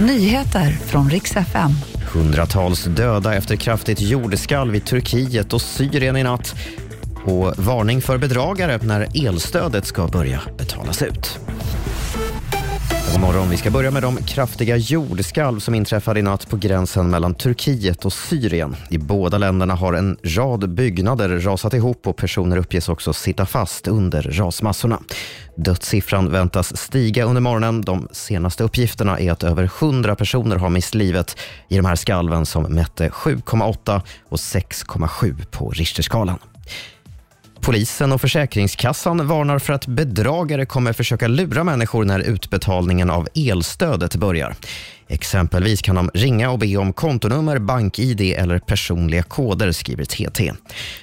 Nyheter från riks FM. Hundratals döda efter kraftigt jordskalv i Turkiet och Syrien i natt. Och varning för bedragare när elstödet ska börja betalas ut. God morgon. Vi ska börja med de kraftiga jordskalv som inträffade i natt på gränsen mellan Turkiet och Syrien. I båda länderna har en rad byggnader rasat ihop och personer uppges också sitta fast under rasmassorna. Dödssiffran väntas stiga under morgonen. De senaste uppgifterna är att över 100 personer har mist livet i de här skalven som mätte 7,8 och 6,7 på Richterskalan. Polisen och Försäkringskassan varnar för att bedragare kommer försöka lura människor när utbetalningen av elstödet börjar. Exempelvis kan de ringa och be om kontonummer, bank-id eller personliga koder, skriver TT.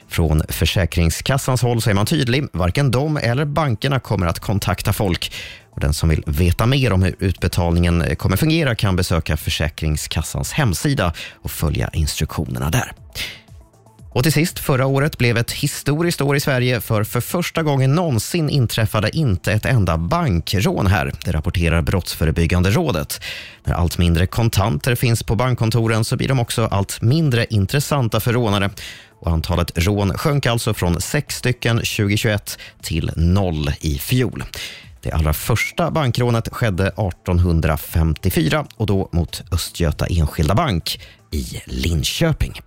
Från Försäkringskassans håll så är man tydlig. Varken de eller bankerna kommer att kontakta folk. Och den som vill veta mer om hur utbetalningen kommer fungera kan besöka Försäkringskassans hemsida och följa instruktionerna där. Och till sist, förra året blev ett historiskt år i Sverige för för första gången någonsin inträffade inte ett enda bankrån här. Det rapporterar Brottsförebyggande rådet. När allt mindre kontanter finns på bankkontoren så blir de också allt mindre intressanta för rånare. Och antalet rån sjönk alltså från sex stycken 2021 till noll i fjol. Det allra första bankrånet skedde 1854 och då mot Östgöta Enskilda Bank i Linköping.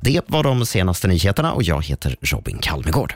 Det var de senaste nyheterna och jag heter Robin Kalmegård.